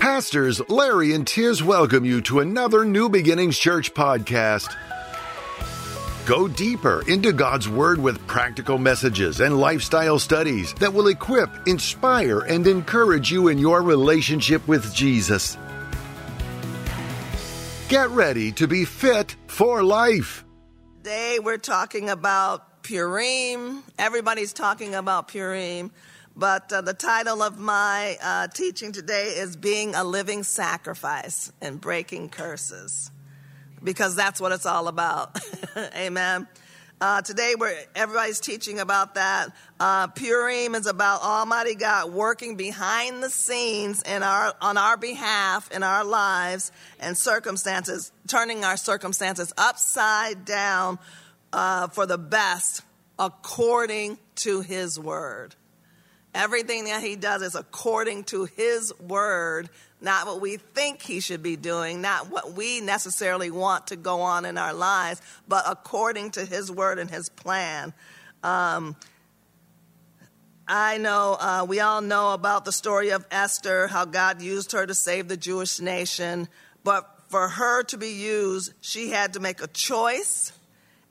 Pastors Larry and Tiz welcome you to another New Beginnings Church podcast. Go deeper into God's Word with practical messages and lifestyle studies that will equip, inspire, and encourage you in your relationship with Jesus. Get ready to be fit for life. Today we're talking about Purim. Everybody's talking about Purim. But uh, the title of my uh, teaching today is Being a Living Sacrifice and Breaking Curses. Because that's what it's all about. Amen. Uh, today, we're, everybody's teaching about that. Uh, Purim is about Almighty God working behind the scenes in our, on our behalf in our lives and circumstances, turning our circumstances upside down uh, for the best according to His word. Everything that he does is according to his word, not what we think he should be doing, not what we necessarily want to go on in our lives, but according to his word and his plan. Um, I know uh, we all know about the story of Esther, how God used her to save the Jewish nation. But for her to be used, she had to make a choice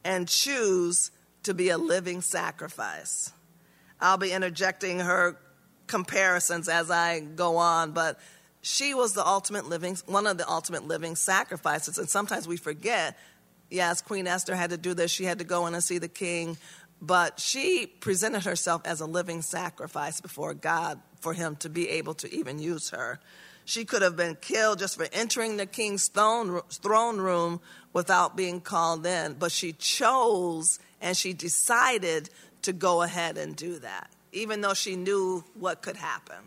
and choose to be a living sacrifice. I'll be interjecting her comparisons as I go on, but she was the ultimate living, one of the ultimate living sacrifices. And sometimes we forget, yes, Queen Esther had to do this. She had to go in and see the king, but she presented herself as a living sacrifice before God for him to be able to even use her. She could have been killed just for entering the king's throne, room without being called in, but she chose and she decided to go ahead and do that, even though she knew what could happen.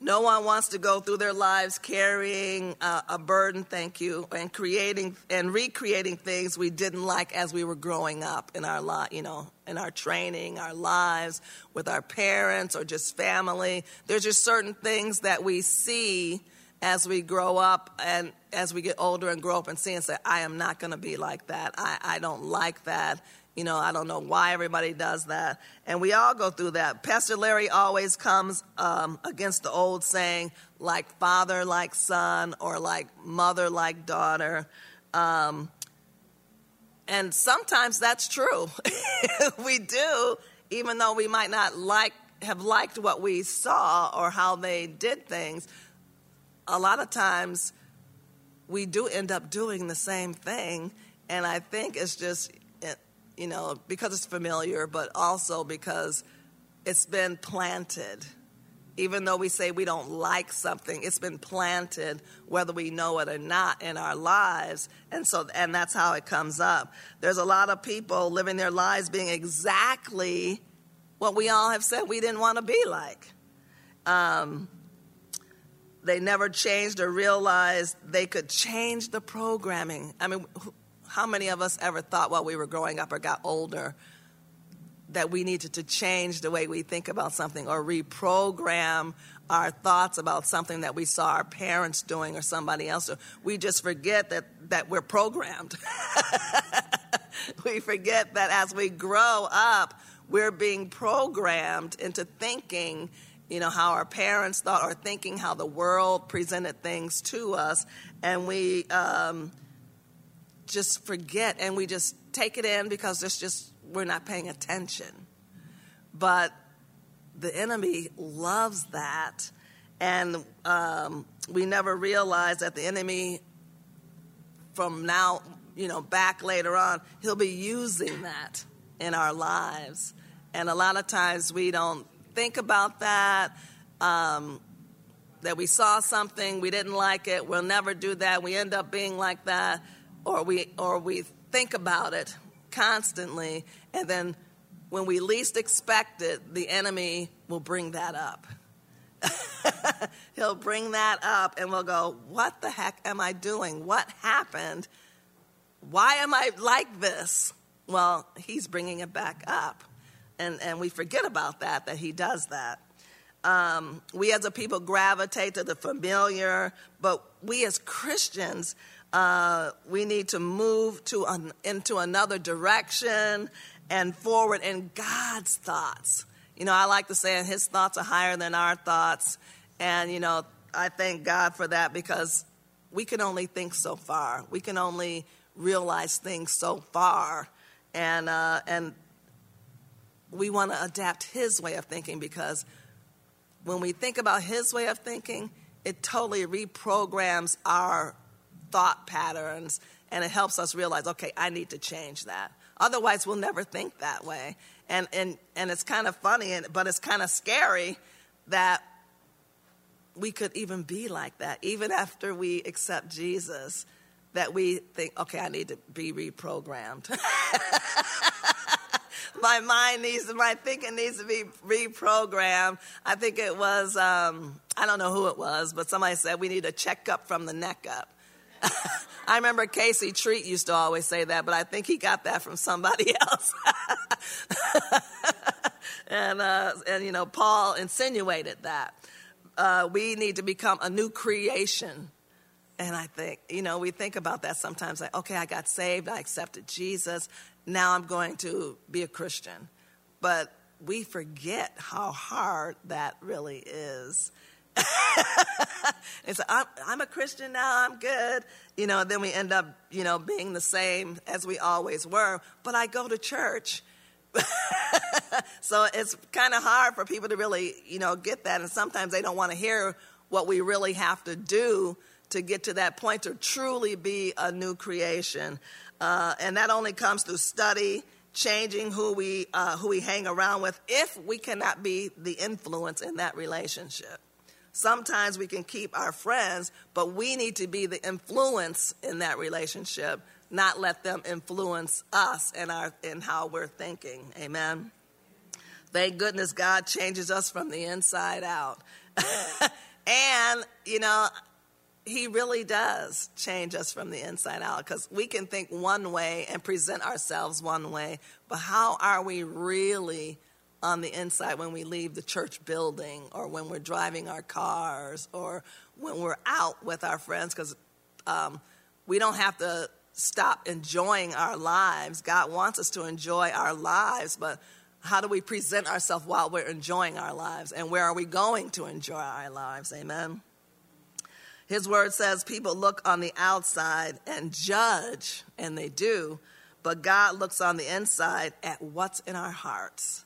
No one wants to go through their lives carrying uh, a burden, thank you, and creating and recreating things we didn't like as we were growing up in our life, you know, in our training, our lives, with our parents or just family. There's just certain things that we see as we grow up and as we get older and grow up and see and say, I am not going to be like that. I, I don't like that. You know, I don't know why everybody does that. And we all go through that. Pastor Larry always comes um, against the old saying, like father, like son, or like mother, like daughter. Um, and sometimes that's true. we do, even though we might not like have liked what we saw or how they did things. A lot of times, we do end up doing the same thing, and I think it's just you know, because it's familiar, but also because it's been planted. Even though we say we don't like something, it's been planted, whether we know it or not, in our lives. And so, and that's how it comes up. There's a lot of people living their lives being exactly what we all have said we didn't want to be like. Um, they never changed or realized they could change the programming. I mean, how many of us ever thought while we were growing up or got older that we needed to change the way we think about something or reprogram our thoughts about something that we saw our parents doing or somebody else? We just forget that, that we're programmed. we forget that as we grow up, we're being programmed into thinking you know how our parents thought or thinking how the world presented things to us and we um, just forget and we just take it in because it's just we're not paying attention. But the enemy loves that, and um, we never realize that the enemy, from now, you know, back later on, he'll be using that in our lives. And a lot of times we don't think about that. Um, that we saw something, we didn't like it, we'll never do that. We end up being like that or we or we think about it constantly and then when we least expect it the enemy will bring that up. He'll bring that up and we'll go what the heck am i doing? What happened? Why am i like this? Well he's bringing it back up. And and we forget about that that he does that. Um, we as a people gravitate to the familiar but we as christians uh, we need to move to an, into another direction and forward in God's thoughts. You know, I like to say His thoughts are higher than our thoughts, and you know, I thank God for that because we can only think so far. We can only realize things so far, and uh, and we want to adapt His way of thinking because when we think about His way of thinking, it totally reprograms our thought patterns, and it helps us realize, okay, I need to change that. Otherwise, we'll never think that way. And and and it's kind of funny, and, but it's kind of scary that we could even be like that, even after we accept Jesus, that we think, okay, I need to be reprogrammed. my mind needs, my thinking needs to be reprogrammed. I think it was, um, I don't know who it was, but somebody said we need a checkup from the neck up. I remember Casey Treat used to always say that, but I think he got that from somebody else. and, uh, and, you know, Paul insinuated that uh, we need to become a new creation. And I think, you know, we think about that sometimes like, okay, I got saved, I accepted Jesus, now I'm going to be a Christian. But we forget how hard that really is. and so I'm, I'm, a Christian now, I'm good. You know, then we end up, you know, being the same as we always were. But I go to church so it's kind of hard for people to really, you know, get that. And sometimes they don't want to hear what we really have to do to get to that point to truly be a new creation. Uh, and that only comes through study, changing who we, uh, who we hang around with, if we cannot be the influence in that relationship. Sometimes we can keep our friends, but we need to be the influence in that relationship not let them influence us and our in how we're thinking. Amen. Thank goodness God changes us from the inside out. and, you know, he really does change us from the inside out because we can think one way and present ourselves one way, but how are we really on the inside when we leave the church building or when we're driving our cars or when we're out with our friends? Because um, we don't have to stop enjoying our lives. God wants us to enjoy our lives, but how do we present ourselves while we're enjoying our lives? And where are we going to enjoy our lives? Amen. His word says people look on the outside and judge, and they do, but God looks on the inside at what's in our hearts.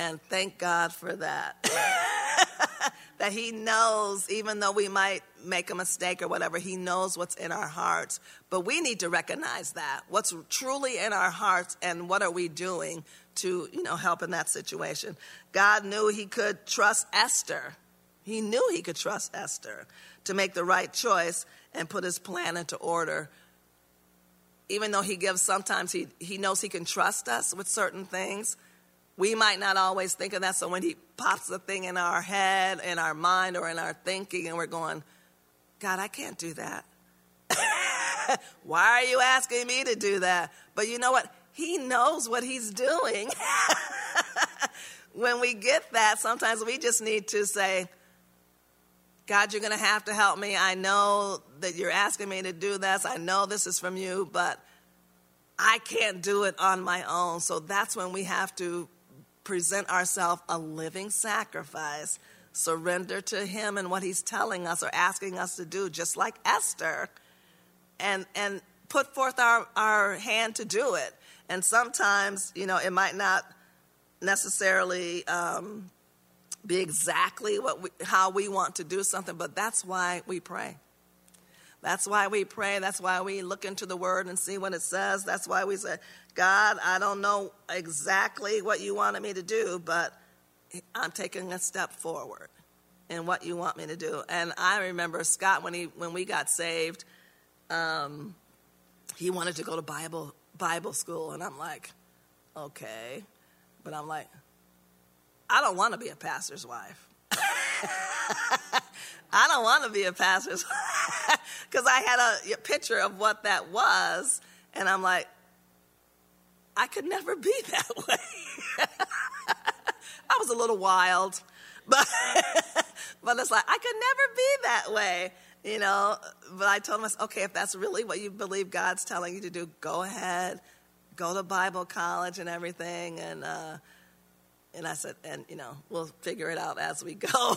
And thank God for that. that He knows, even though we might make a mistake or whatever, He knows what's in our hearts. But we need to recognize that what's truly in our hearts and what are we doing to, you know, help in that situation. God knew He could trust Esther. He knew He could trust Esther to make the right choice and put His plan into order. Even though He gives sometimes He, he knows He can trust us with certain things we might not always think of that. So when he pops the thing in our head, in our mind, or in our thinking, and we're going, God, I can't do that. Why are you asking me to do that? But you know what? He knows what he's doing. when we get that, sometimes we just need to say, God, you're going to have to help me. I know that you're asking me to do this. I know this is from you, but I can't do it on my own. So that's when we have to present ourselves a living sacrifice, surrender to Him and what He's telling us or asking us to do, just like Esther, and, and put forth our, our hand to do it. And sometimes, you know, it might not necessarily um, be exactly what we, how we want to do something, but that's why we pray. That's why we pray. That's why we look into the word and see what it says. That's why we say, God, I don't know exactly what you wanted me to do, but I'm taking a step forward in what you want me to do. And I remember Scott when he when we got saved, um, he wanted to go to Bible Bible school, and I'm like, okay, but I'm like, I don't want to be a pastor's wife. I don't want to be a pastor's because I had a, a picture of what that was, and I'm like, I could never be that way. I was a little wild, but but it's like I could never be that way, you know. But I told myself, okay, if that's really what you believe God's telling you to do, go ahead, go to Bible college and everything, and uh, And I said, and you know, we'll figure it out as we go.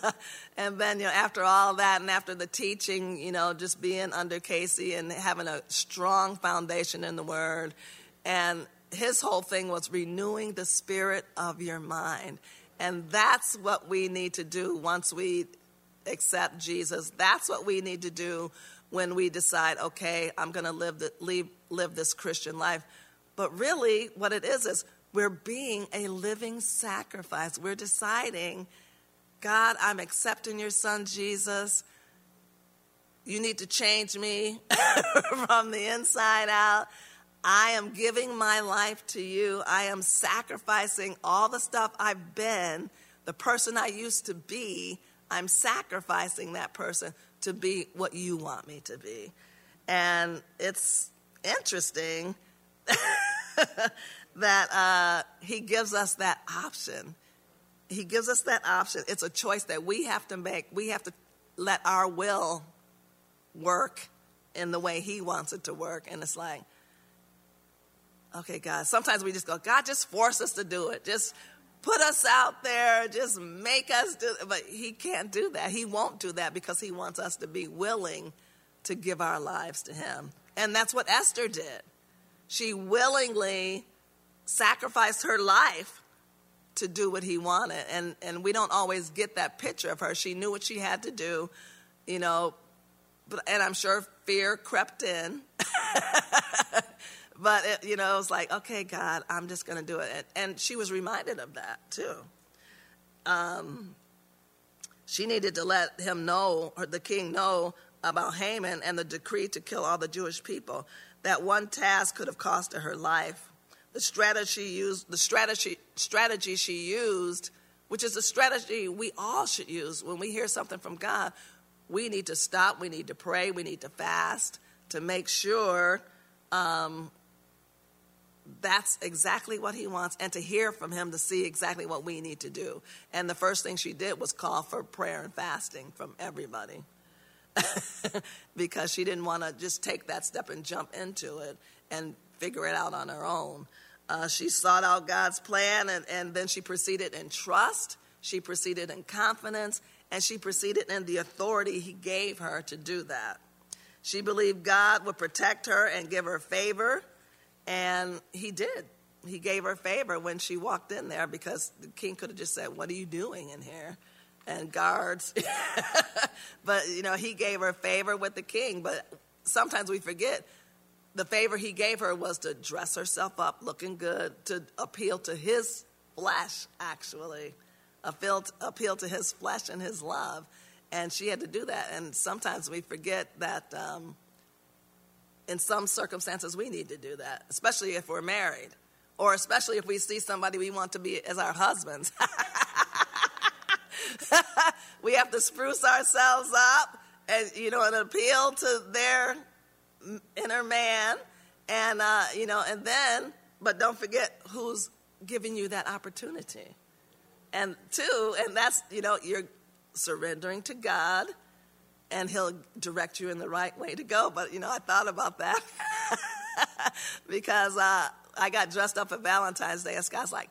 and then, you know, after all that and after the teaching, you know, just being under Casey and having a strong foundation in the Word. And his whole thing was renewing the spirit of your mind. And that's what we need to do once we accept Jesus. That's what we need to do when we decide, okay, I'm going to live, live, this Christian life. But really, what it is is we're being a living sacrifice. We're deciding, God, I'm accepting your son Jesus. You need to change me from the inside out. I am giving my life to you. I am sacrificing all the stuff I've been, the person I used to be. I'm sacrificing that person to be what you want me to be. And it's interesting that uh, he gives us that option. He gives us that option. It's a choice that we have to make. We have to let our will work in the way he wants it to work. And it's like, okay, God, sometimes we just go, God, just force us to do it. Just put us out there, just make us do it. But he can't do that. He won't do that because he wants us to be willing to give our lives to him. And that's what Esther did. She willingly sacrificed her life to do what he wanted. And, and we don't always get that picture of her. She knew what she had to do, you know, but, and I'm sure fear crept in. but, it, you know, it was like, okay, God, I'm just going to do it. And, and, she was reminded of that, too. Um, she needed to let him know, or the king know, about Haman and the decree to kill all the Jewish people. That one task could have cost her her life the strategy used, the strategy strategy she used, which is a strategy we all should use when we hear something from God. We need to stop. We need to pray. We need to fast to make sure um, that's exactly what he wants and to hear from him to see exactly what we need to do. And the first thing she did was call for prayer and fasting from everybody because she didn't want to just take that step and jump into it and figure it out on her own. Uh, she sought out God's plan and, and then she proceeded in trust, she proceeded in confidence, and she proceeded in the authority He gave her to do that. She believed God would protect her and give her favor, and He did. He gave her favor when she walked in there because the king could have just said, What are you doing in here? And guards. but, you know, he gave her favor with the king. But sometimes we forget the favor he gave her was to dress herself up looking good, to appeal to his flesh, actually, appeal to, appeal to his flesh and his love. And she had to do that. And sometimes we forget that um, in some circumstances we need to do that, especially if we're married, or especially if we see somebody we want to be as our husbands. we have to spruce ourselves up and, you know, and appeal to their inner man, and uh, you know, and then, but don't forget who's giving you that opportunity. And two, and that's you know, you're surrendering to God, and He'll direct you in the right way to go. But you know, I thought about that because uh, I got dressed up for Valentine's Day, and Scott's like,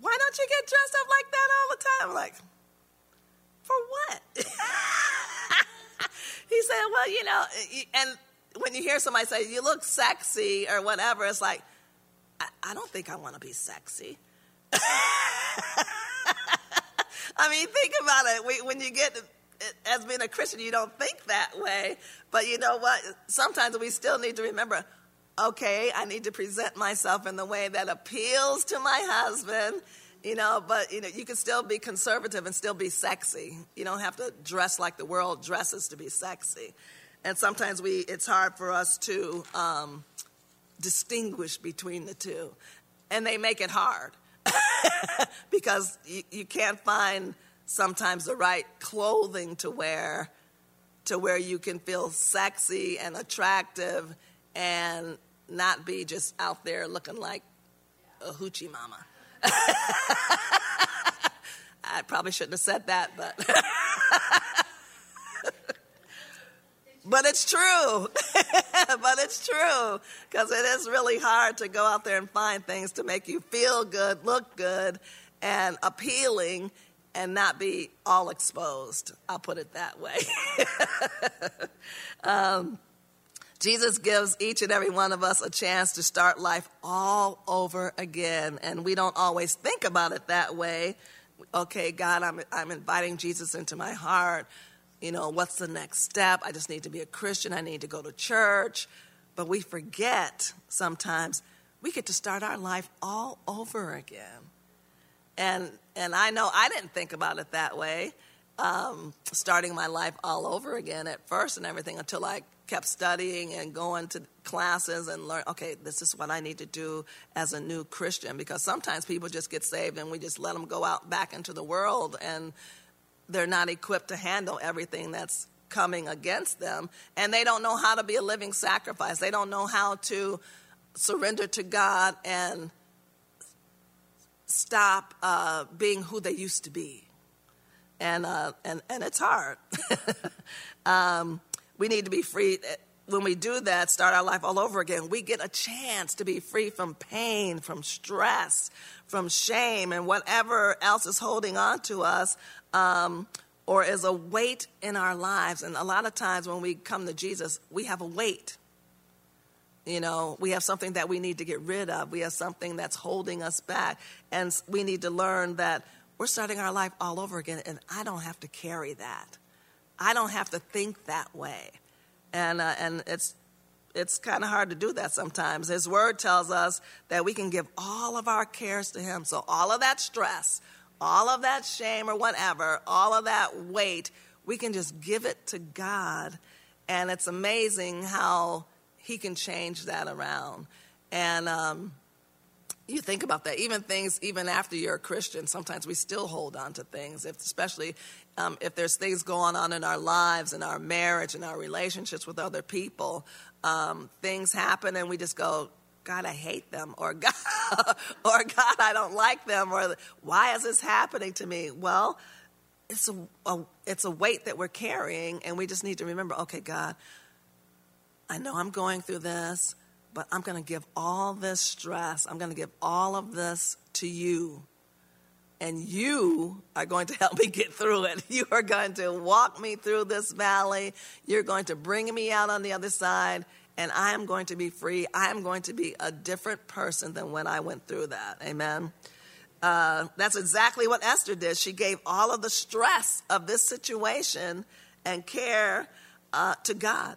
"Why don't you get dressed up like that all the time?" I'm like, "For what?" he said, "Well, you know," and when you hear somebody say, you look sexy or whatever, it's like, I, I don't think I want to be sexy. I mean, think about it. When you get, as being a Christian, you don't think that way. But you know what? Sometimes we still need to remember okay, I need to present myself in the way that appeals to my husband you know but you know you can still be conservative and still be sexy you don't have to dress like the world dresses to be sexy and sometimes we it's hard for us to um, distinguish between the two and they make it hard because you, you can't find sometimes the right clothing to wear to where you can feel sexy and attractive and not be just out there looking like a hoochie mama. I probably shouldn't have said that, but But it's true. but it's true because it is really hard to go out there and find things to make you feel good, look good, and appealing and not be all exposed. I'll put it that way. um, Jesus gives each and every one of us a chance to start life all over again. And we don't always think about it that way. Okay, God, I'm, I'm inviting Jesus into my heart. You know, what's the next step? I just need to be a Christian. I need to go to church. But we forget sometimes we get to start our life all over again. And, and I know I didn't think about it that way, um, starting my life all over again at first and everything until I kept studying and going to classes and learn okay this is what i need to do as a new christian because sometimes people just get saved and we just let them go out back into the world and they're not equipped to handle everything that's coming against them and they don't know how to be a living sacrifice. They don't know how to surrender to god and stop uh, being who they used to be. And uh, and and it's hard. Um, we need to be free. When we do that, start our life all over again, we get a chance to be free from pain, from stress, from shame, and whatever else is holding on to us um, or is a weight in our lives. And a lot of times when we come to Jesus, we have a weight. You know, we have something that we need to get rid of. We have something that's holding us back. And we need to learn that we're starting our life all over again, and I don't have to carry that. I don't have to think that way. And, uh, and it's, it's kind of hard to do that sometimes. His word tells us that we can give all of our cares to Him. So, all of that stress, all of that shame or whatever, all of that weight, we can just give it to God. And it's amazing how He can change that around. And um, you think about that. Even things, even after you're a Christian, sometimes we still hold on to things, if, especially um, if there's things going on in our lives, in our marriage, in our relationships with other people. Um, things happen and we just go, God, I hate them, or God, or God, I don't like them, or why is this happening to me? Well, it's a, a, it's a weight that we're carrying, and we just need to remember, okay, God, I know I'm going through this but I'm going to give all this stress, I'm going to give all of this to you. And you are going to help me get through it. You are going to walk me through this valley. You're going to bring me out on the other side, and I am going to be free. I am going to be a different person than when I went through that. Amen. Uh, that's exactly what Esther did. She gave all of the stress of this situation and care uh, to God,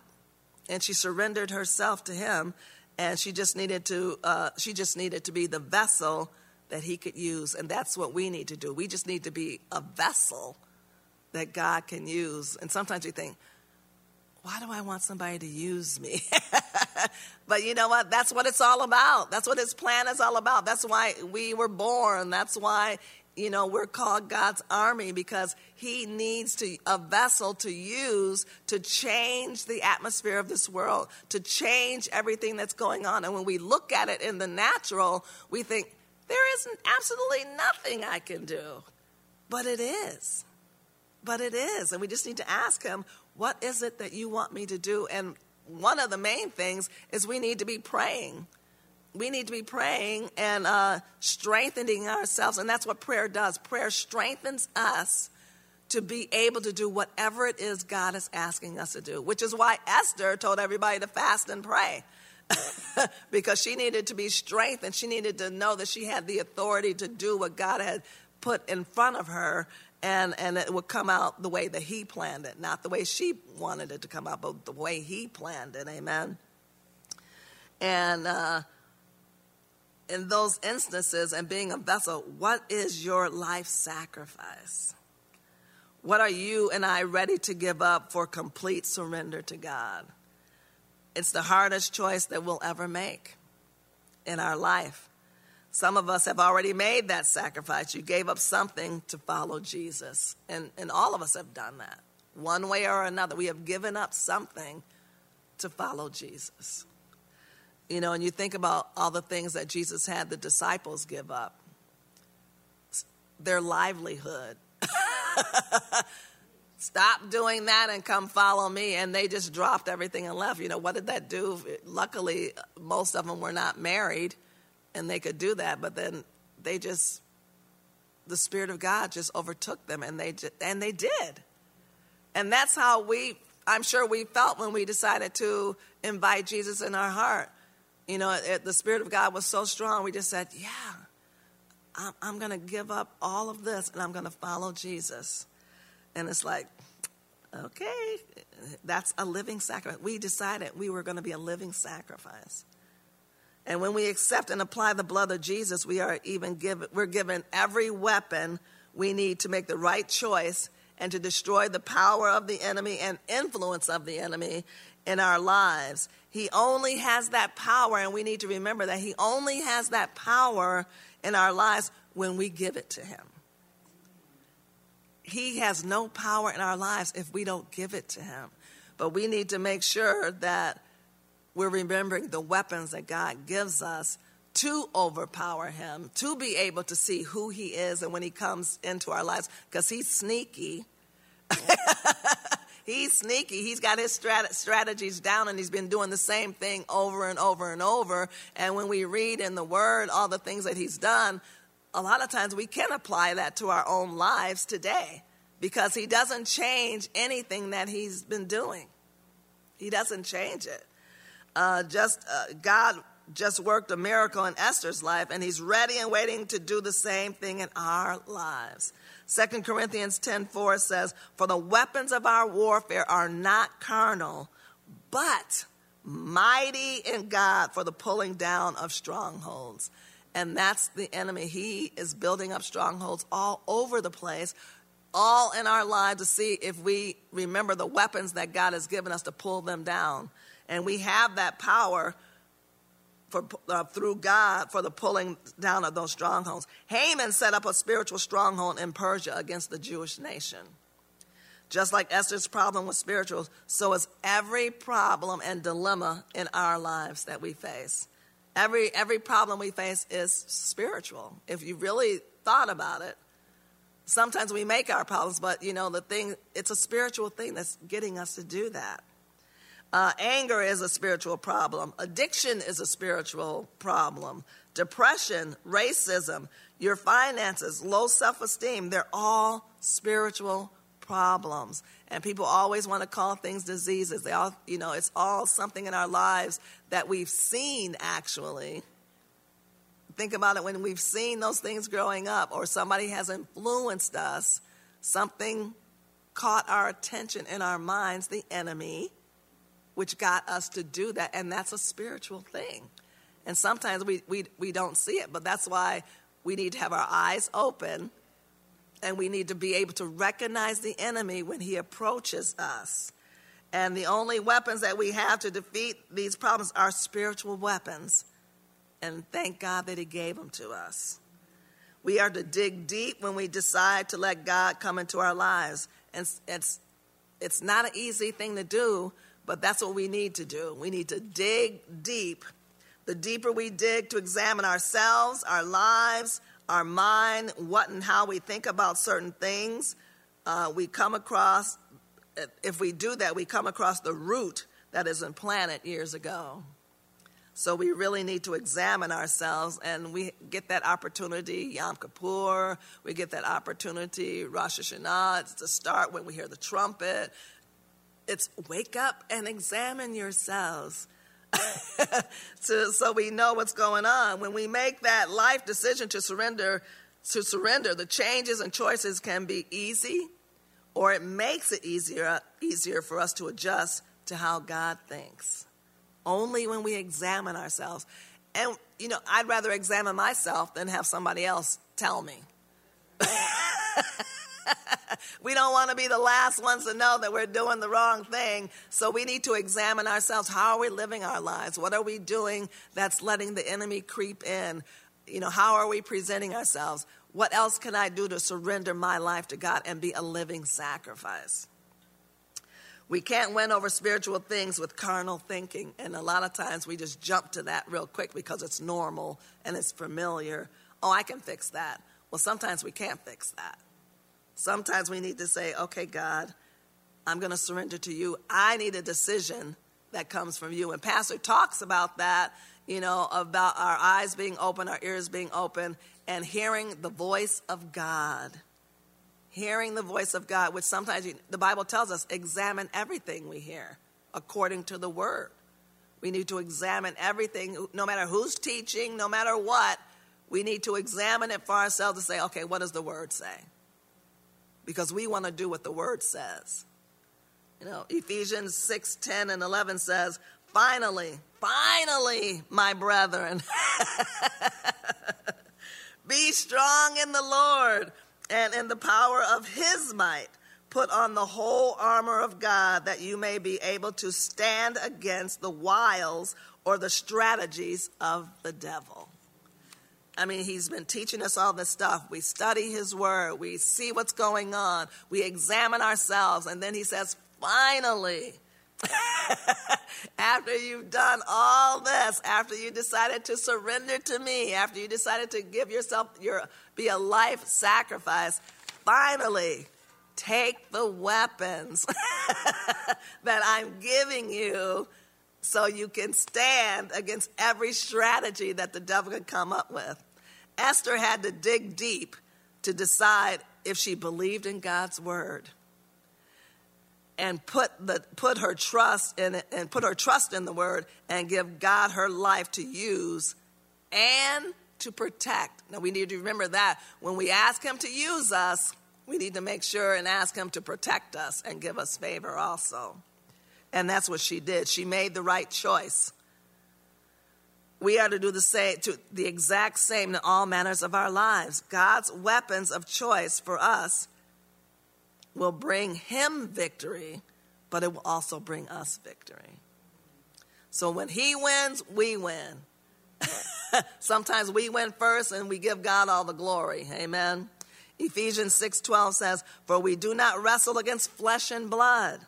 and she surrendered herself to Him and she just needed to uh, she just needed to be the vessel that he could use. And that's what we need to do. We just need to be a vessel that god can use. And sometimes we think why do i want somebody to use me? But you know what? That's what it's all about. That's what his plan is all about. That's why we were born. That's why you know we're called god's army because he needs to a vessel to use to change the atmosphere of this world to change everything that's going on. And when we look at it in the natural we think there isn't absolutely nothing i can do. But it is. But it is. And we just need to ask him what is it that you want me to do? And one of the main things is we need to be praying we need to be praying and uh, strengthening ourselves. And that's what prayer does. Prayer strengthens us to be able to do whatever it is God is asking us to do, which is why Esther told everybody to fast and pray. because she needed to be strengthened. She needed to know that she had the authority to do what God had put in front of her, and, and it would come out the way that He planned it, not the way she wanted it to come out, but the way He planned it. Amen. And uh, in those instances and being a vessel, what is your life sacrifice? What are you and I ready to give up for complete surrender to God? It's the hardest choice that we'll ever make in our life. Some of us have already made that sacrifice. You gave up something to follow Jesus. And, and all of us have done that. One way or another, we have given up something to follow Jesus. You know, and you think about all the things that Jesus had the disciples give up their livelihood. Stop doing that and come follow me. And they just dropped everything and left. You know, what did that do? Luckily, most of them were not married and they could do that, but then they just the Spirit of God just overtook them, and they and they did. And that's how we, I'm sure we felt when we decided to invite Jesus in our heart. You know, the Spirit of God was so strong, we just said, Yeah, I'm, I'm going to give up all of this and I'm going to follow Jesus. And it's like, okay, that's a living sacrifice. We decided we were going to be a living sacrifice. And when we accept and apply the blood of Jesus, we are even given, we're given every weapon we need to make the right choice and to destroy the power of the enemy and influence of the enemy in our lives. He only has that power, and we need to remember that He only has that power in our lives when we give it to Him. He has no power in our lives if we don't give it to Him. But we need to make sure that we're remembering the weapons that God gives us to overpower him, to be able to see who he is and when he comes into our lives, because he's sneaky. he's sneaky. He's got his strat- strategies down and he's been doing the same thing over and over and over. And when we read in the word all the things that he's done, a lot of times we can apply that to our own lives today because he doesn't change anything that he's been doing. He doesn't change it. Uh, just uh, God just worked a miracle in Esther's life, and He's ready and waiting to do the same thing in our lives. 2 Corinthians 10:4 says, "For the weapons of our warfare are not carnal, but mighty in God for the pulling down of strongholds." And that's the enemy. He is building up strongholds all over the place, all in our lives to see if we remember the weapons that God has given us to pull them down. And we have that power for, uh, through God for the pulling down of those strongholds. Haman set up a spiritual stronghold in Persia against the Jewish nation. Just like Esther's problem was spiritual, so is every problem and dilemma in our lives that we face. Every, every problem we face is spiritual. If you really thought about it, sometimes we make our problems, but you know, the thing, it's a spiritual thing that's getting us to do that. Uh, anger is a spiritual problem. Addiction is a spiritual problem. Depression, racism, your finances, low self esteem, they're all spiritual problems. And people always want to call things diseases. They all, you know, it's all something in our lives that we've seen actually. Think about it when we've seen those things growing up or somebody has influenced us, something caught our attention in our minds, the enemy which got us to do that. And that's a spiritual thing. And sometimes we, we, we don't see it, but that's why we need to have our eyes open and we need to be able to recognize the enemy when he approaches us. And the only weapons that we have to defeat these problems are spiritual weapons. And thank God that he gave them to us. We are to dig deep when we decide to let God come into our lives. And it's, it's not an easy thing to do, but that's what we need to do. We need to dig deep. The deeper we dig to examine ourselves, our lives, our mind, what and how we think about certain things, uh, we come across, if we do that, we come across the root that is implanted years ago. So we really need to examine ourselves, and we get that opportunity Yom Kippur, we get that opportunity Rosh Hashanah. To start when we hear the trumpet it's wake up and examine yourselves. so, so we know what's going on. When we make that life decision to surrender, to surrender, the changes and choices can be easy, or it makes it easier easier for us to adjust to how God thinks. Only when we examine ourselves. And you know, I'd rather examine myself than have somebody else tell me. we don't want to be the last ones to know that we're doing the wrong thing. So we need to examine ourselves. How are we living our lives? What are we doing that's letting the enemy creep in? You know, how are we presenting ourselves? What else can I do to surrender my life to God and be a living sacrifice? We can't win over spiritual things with carnal thinking. And a lot of times we just jump to that real quick because it's normal and it's familiar. Oh, I can fix that. Well, sometimes we can't fix that. Sometimes we need to say, okay, God, I'm going to surrender to you. I need a decision that comes from you. And Pastor talks about that, you know, about our eyes being open, our ears being open, and hearing the voice of God. Hearing the voice of God, which sometimes you, the Bible tells us examine everything we hear according to the word. We need to examine everything, no matter who's teaching, no matter what, we need to examine it for ourselves to say, okay, what does the word say? Because we want to do what the word says. You know, Ephesians 6 10 and 11 says, finally, finally, my brethren, be strong in the Lord and in the power of his might. Put on the whole armor of God that you may be able to stand against the wiles or the strategies of the devil. I mean, he's been teaching us all this stuff. We study his word, we see what's going on, we examine ourselves, and then he says, finally, after you've done all this, after you decided to surrender to me, after you decided to give yourself your be a life sacrifice, finally take the weapons that I'm giving you so you can stand against every strategy that the devil could come up with. Esther had to dig deep to decide if she believed in God's word and put the put her trust in it and put her trust in the word and give God her life to use and to protect. Now we need to remember that when we ask him to use us, we need to make sure and ask him to protect us and give us favor also. And that's what she did. She made the right choice. We are to do the same to the exact same in all manners of our lives. God's weapons of choice for us will bring him victory, but it will also bring us victory. So when he wins, we win. Sometimes we win first and we give God all the glory. Amen. Ephesians 6:12 says, "For we do not wrestle against flesh and blood,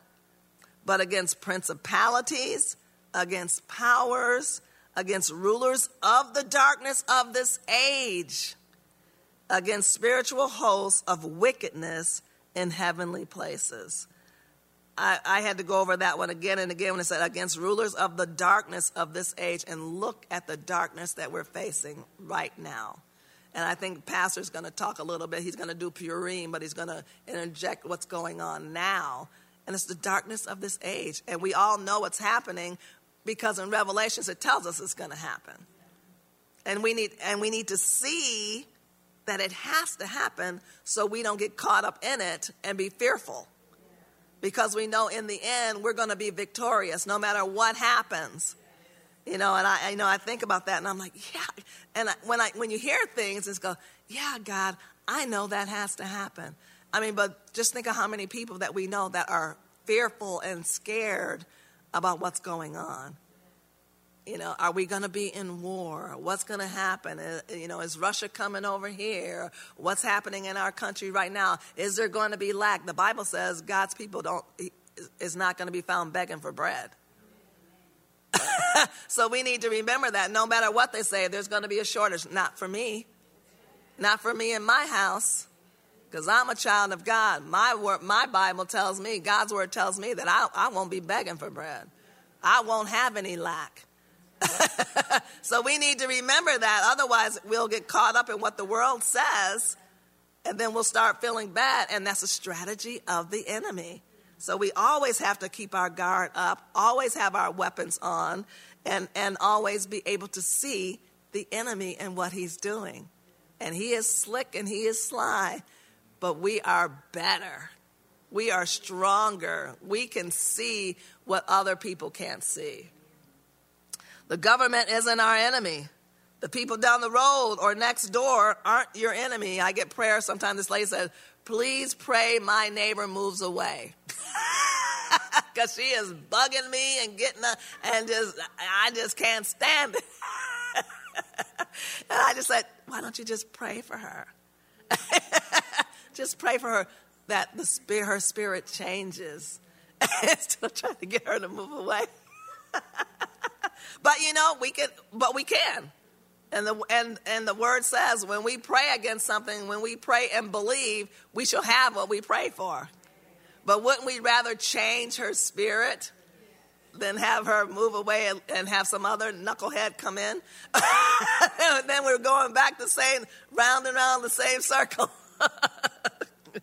but against principalities, against powers, against rulers of the darkness of this age, against spiritual hosts of wickedness in heavenly places. I, I, had to go over that one again and again when it said against rulers of the darkness of this age and look at the darkness that we're facing right now. And I think Pastor's going to talk a little bit. He's going to do Purim, but he's going to interject what's going on now. And it's the darkness of this age. And we all know what's happening because in Revelations it tells us it's going to happen. And we need and we need to see that it has to happen so we don't get caught up in it and be fearful. Because we know in the end we're going to be victorious no matter what happens. You know, and I, you know, I think about that and I'm like, yeah. And I, when I, when you hear things, it's go, yeah, God, I know that has to happen. I mean, but just think of how many people that we know that are fearful and scared about what's going on. You know, are we going to be in war? What's going to happen? Uh, you know, is Russia coming over here? What's happening in our country right now? Is there going to be lack? The Bible says God's people don't is not going to be found begging for bread. so we need to remember that no matter what they say, there's going to be a shortage. Not for me. Not for me in my house. Because I'm a child of God. My word, my Bible tells me, God's word tells me that I, I won't be begging for bread. I won't have any lack. so we need to remember that. Otherwise, we'll get caught up in what the world says, and then we'll start feeling bad. And that's a strategy of the enemy. So we always have to keep our guard up, always have our weapons on, and, and always be able to see the enemy and what he's doing. And he is slick and he is sly, but we are better. We are stronger. We can see what other people can't see. The government isn't our enemy. The people down the road or next door aren't your enemy. I get prayer sometimes. This lady says, Please pray my neighbor moves away. Because she is bugging me and getting a, and just, I just can't stand it. and I just said, Why don't you just pray for her? just pray for her that the spirit, her spirit changes. Still trying to get her to move away. But you know, we can, but we can. And the, and, and the word says when we pray against something, when we pray and believe, we shall have what we pray for. But wouldn't we rather change her spirit? than have her move away and, and have some other knucklehead come in. then we're going back the same, round and round the same circle.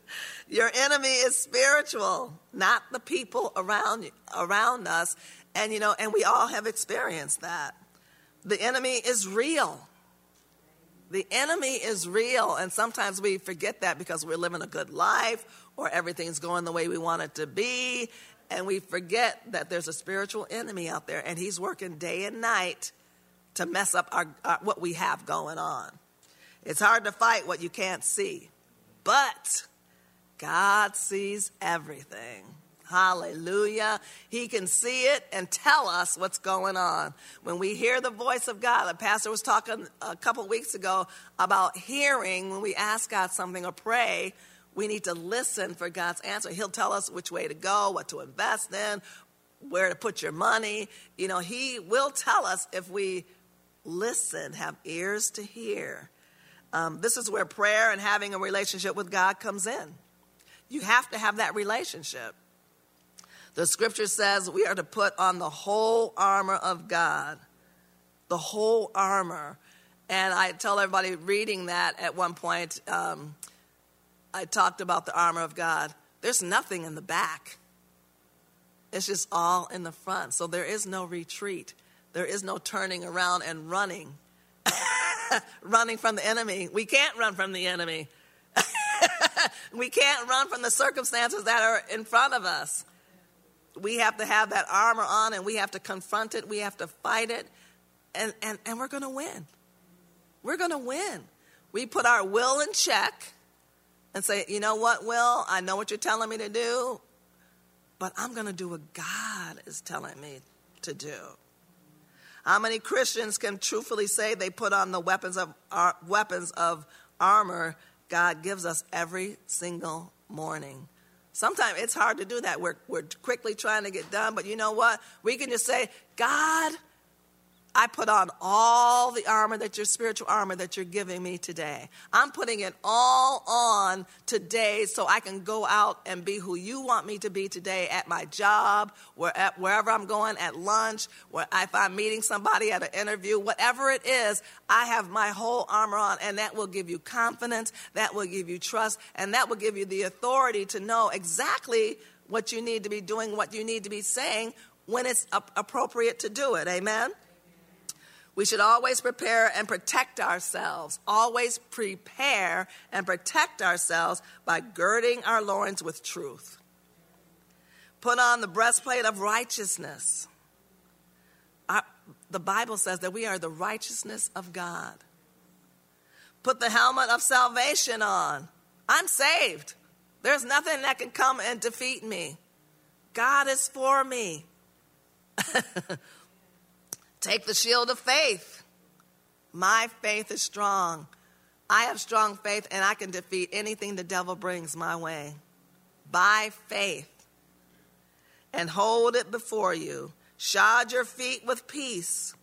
Your enemy is spiritual, not the people around around us. And you know, and we all have experienced that. The enemy is real. The enemy is real, and sometimes we forget that because we're living a good life or everything's going the way we want it to be, and we forget that there's a spiritual enemy out there, and he's working day and night to mess up our, our, what we have going on. It's hard to fight what you can't see, but God sees everything. Hallelujah. He can see it and tell us what's going on. When we hear the voice of God, the pastor was talking a couple weeks ago about hearing when we ask God something or pray, we need to listen for God's answer. He'll tell us which way to go, what to invest in, where to put your money. You know, He will tell us if we listen, have ears to hear. Um, this is where prayer and having a relationship with God comes in. You have to have that relationship. The scripture says we are to put on the whole armor of God. The whole armor. And I tell everybody reading that at one point, um, I talked about the armor of God. There's nothing in the back, it's just all in the front. So there is no retreat, there is no turning around and running. running from the enemy. We can't run from the enemy. We can't run from the circumstances that are in front of us. We have to have that armor on and we have to confront it. We have to fight it. And, and, and we're going to win. We're going to win. We put our will in check and say, you know what, Will, I know what you're telling me to do, but I'm going to do what God is telling me to do. How many Christians can truthfully say they put on the weapons of uh, weapons of armor God gives us every single morning? Sometimes it's hard to do that. We're, we're quickly trying to get done, but you know what? We can just say, God, I put on all the armor that your spiritual armor that you're giving me today. I'm putting it all on today so I can go out and be who you want me to be today at my job, where, at, wherever I'm going, at lunch, where, if I'm meeting somebody at an interview, whatever it is, I have my whole armor on, and that will give you confidence, that will give you trust, and that will give you the authority to know exactly what you need to be doing, what you need to be saying when it's appropriate to do it. Amen? We should always prepare and protect ourselves. Always prepare and protect ourselves by girding our loins with truth. Put on the breastplate of righteousness. Our, the Bible says that we are the righteousness of God. Put the helmet of salvation on. I'm saved. There's nothing that can come and defeat me. God is for me. Take the shield of faith. My faith is strong. I have strong faith and I can defeat anything the devil brings my way by faith. And hold it before you. Shod your feet with peace.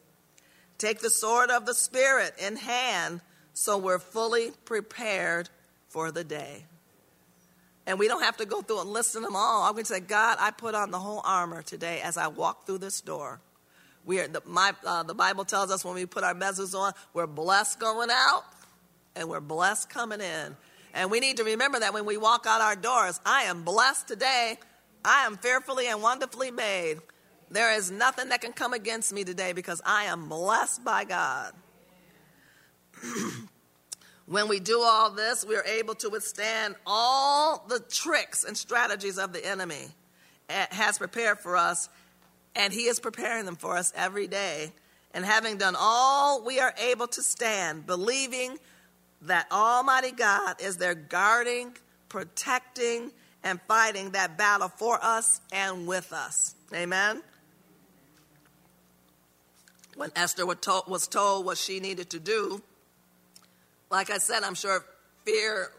Take the sword of the Spirit in hand so we're fully prepared for the day. And we don't have to go through and listen to them all. I'm going to say, God, I put on the whole armor today as I walk through this door. We are, the, my, uh, the Bible tells us when we put our mezuzah on, we're blessed going out and we're blessed coming in. And we need to remember that when we walk out our doors, I am blessed today. I am fearfully and wonderfully made. There is nothing that can come against me today because I am blessed by God. when we do all this, we are able to withstand all the tricks and strategies of the enemy has prepared for us and He is preparing them for us every day. And having done all, we are able to stand, believing that Almighty God is there guarding, protecting, and fighting that battle for us and with us. Amen? When Esther was told, what she needed to do, like I said, I'm sure fear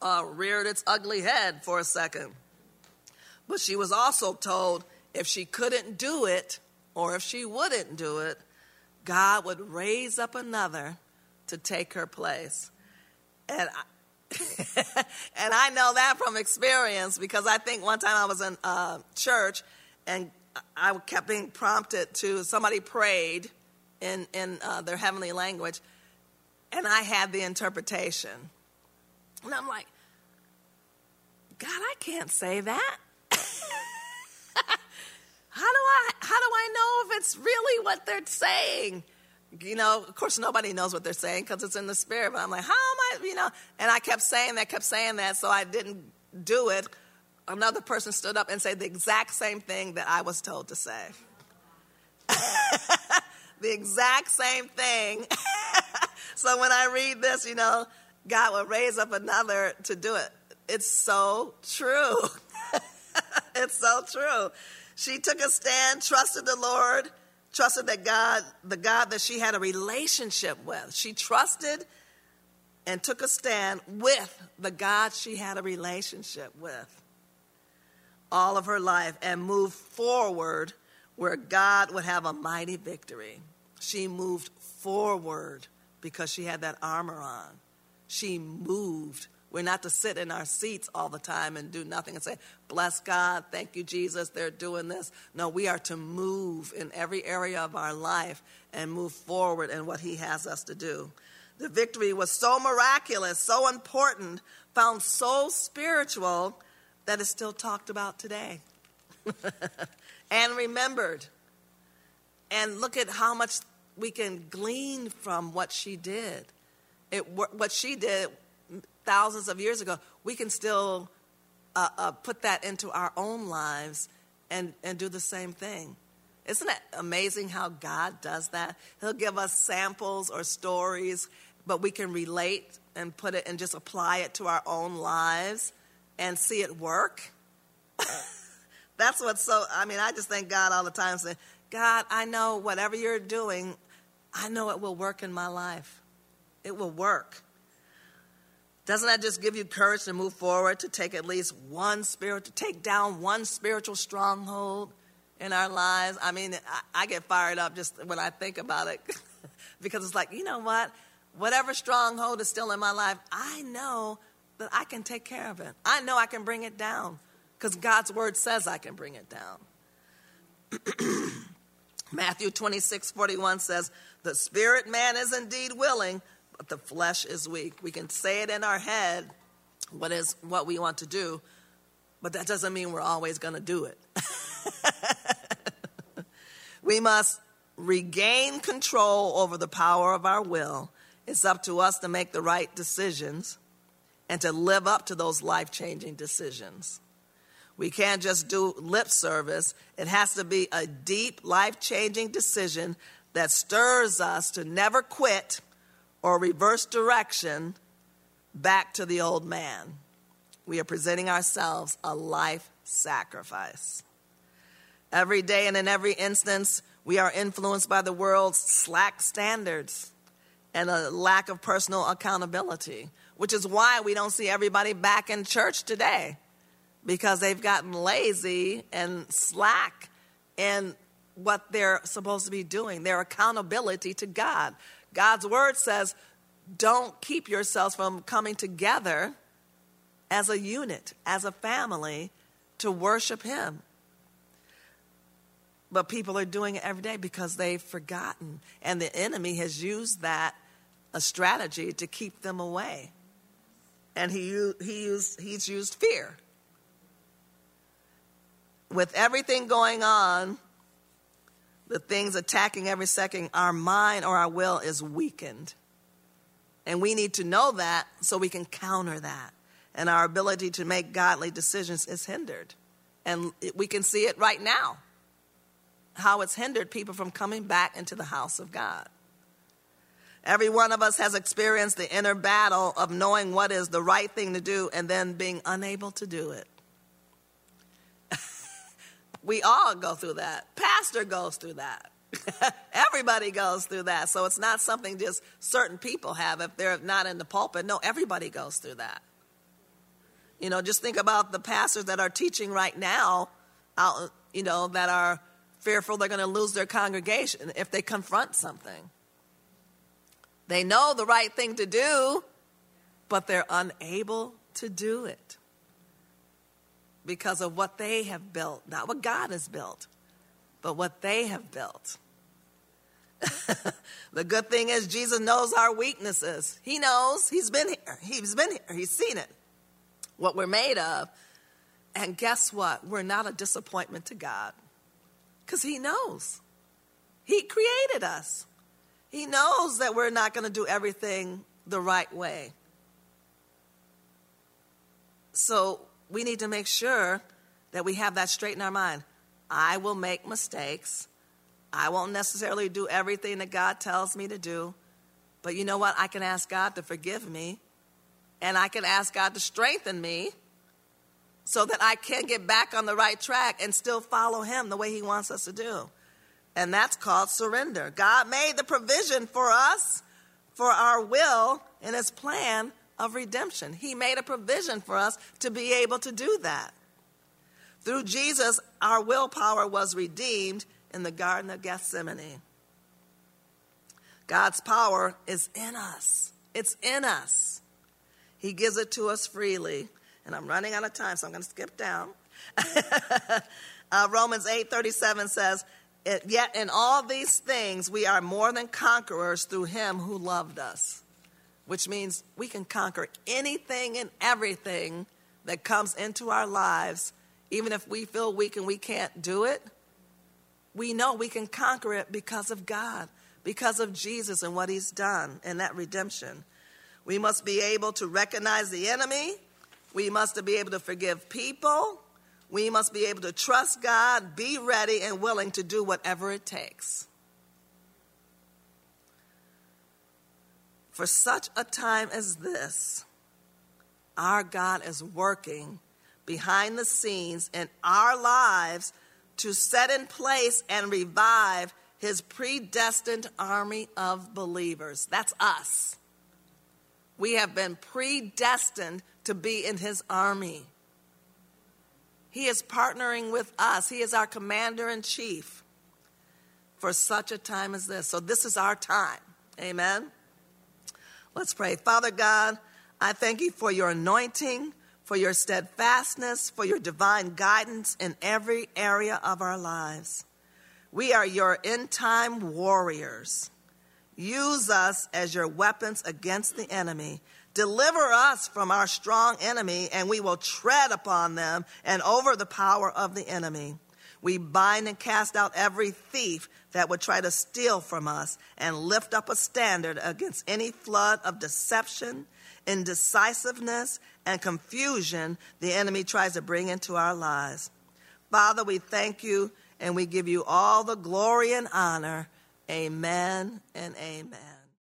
uh, reared its ugly head for a second. But she was also told if she couldn't do it, or if she wouldn't do it, God would raise up another to take her place. And I, and I know that from experience because I think one time I was in uh, church and I kept being prompted to, somebody prayed in, in uh, their heavenly language, and I had the interpretation. And I'm like, God, I can't say that. how do I how do I know if it's really what they're saying? You know, of course nobody knows what they're saying because it's in the spirit, but I'm like, how am I, you know? And I kept saying that, kept saying that, so I didn't do it. Another person stood up and said the exact same thing that I was told to say. the exact same thing. so when I read this, you know, God will raise up another to do it. It's so true. it's so true. She took a stand, trusted the Lord, trusted that God, the God that she had a relationship with. She trusted and took a stand with the God she had a relationship with all of her life and moved forward where God would have a mighty victory. She moved forward because she had that armor on. She moved. We're not to sit in our seats all the time and do nothing and say, Bless God, thank you, Jesus, they're doing this. No, we are to move in every area of our life and move forward in what He has us to do. The victory was so miraculous, so important, found so spiritual that is still talked about today. and remembered. And look at how much we can glean from what she did. It, what she did thousands of years ago, we can still uh, uh, put that into our own lives and, and do the same thing. Isn't it amazing how God does that? He'll give us samples or stories, but we can relate and put it and just apply it to our own lives and see it work. That's what's so, I mean, I just thank God all the time saying, God, I know whatever you're doing, I know it will work in my life. It will work. Doesn't that just give you courage to move forward, to take at least one spirit, to take down one spiritual stronghold in our lives? I mean, I, I get fired up just when I think about it because it's like, you know what? Whatever stronghold is still in my life, I know that I can take care of it. I know I can bring it down because God's word says I can bring it down. Matthew 26 41 says, The spirit man is indeed willing, but the flesh is weak. We can say it in our head what is what we want to do, but that doesn't mean we're always going to do it. we must regain control over the power of our will. It's up to us to make the right decisions and to live up to those life changing decisions. We can't just do lip service. It has to be a deep, life changing decision that stirs us to never quit or reverse direction back to the old man. We are presenting ourselves a life sacrifice. Every day and in every instance, we are influenced by the world's slack standards and a lack of personal accountability which is why we don't see everybody back in church today because they've gotten lazy and slack in what they're supposed to be doing, their accountability to God. God's word says, don't keep yourselves from coming together as a unit, as a family, to worship Him. But people are doing it every day because they've forgotten. And the enemy has used that a strategy to keep them away and he, he used, he's used fear. With everything going on, the things attacking every second, our mind or our will is weakened. And we need to know that so we can counter that. And our ability to make godly decisions is hindered. And we can see it right now how it's hindered people from coming back into the house of God. Every one of us has experienced the inner battle of knowing what is the right thing to do and then being unable to do it. We all go through that. Pastor goes through that. everybody goes through that. So it's not something just certain people have if they're not in the pulpit. No, everybody goes through that. You know, just think about the pastors that are teaching right now, out, you know, that are fearful they're going to lose their congregation if they confront something. They know the right thing to do, but they're unable to do it because of what they have built, not what God has built. but what they have built. the good thing is Jesus knows our weaknesses. He knows. He's been here. He's been here. He's seen it. What we're made of. And guess what? We're not a disappointment to God. Because he knows. He created us. He knows that we're not going to do everything the right way. So we need to make sure that we have that straight in our mind. I will make mistakes. I won't necessarily do everything that God tells me to do. But you know what? I can ask God to forgive me. And I can ask God to strengthen me so that I can get back on the right track and still follow Him the way He wants us to do. And that's called surrender. God made the provision for us, for our will, in His plan of redemption. He made a provision for us to be able to do that. Through Jesus, our willpower was redeemed in the Garden of Gethsemane. God's power is in us, it's in us. He gives it to us freely. And I'm running out of time, so I'm going to skip down. uh, Romans 8 37 says, Yet in all these things we are more than conquerors through him who loved us which means we can conquer anything and everything that comes into our lives, even if we feel weak and we can't do it. We know we can conquer it because of God, because of Jesus and what He's done in that redemption. We must be able to recognize the enemy. We must be able to forgive people. We must be able to trust God, be ready and willing to do whatever it takes. For such a time as this, our God is working behind the scenes in our lives to set in place and revive his predestined army of believers. That's us. We have been predestined to be in his army. He is partnering with us, he is our commander in chief for such a time as this. So, this is our time. Amen. Let's pray. Father God, I thank you for your anointing, for your steadfastness, for your divine guidance in every area of our lives. We are your end time warriors. Use us as your weapons against the enemy. Deliver us from our strong enemy, and we will tread upon them and over the power of the enemy. We bind and cast out every thief that would try to steal from us and lift up a standard against any flood of deception, indecisiveness, and confusion the enemy tries to bring into our lives. Father, we thank you and we give you all the glory and honor. Amen and amen.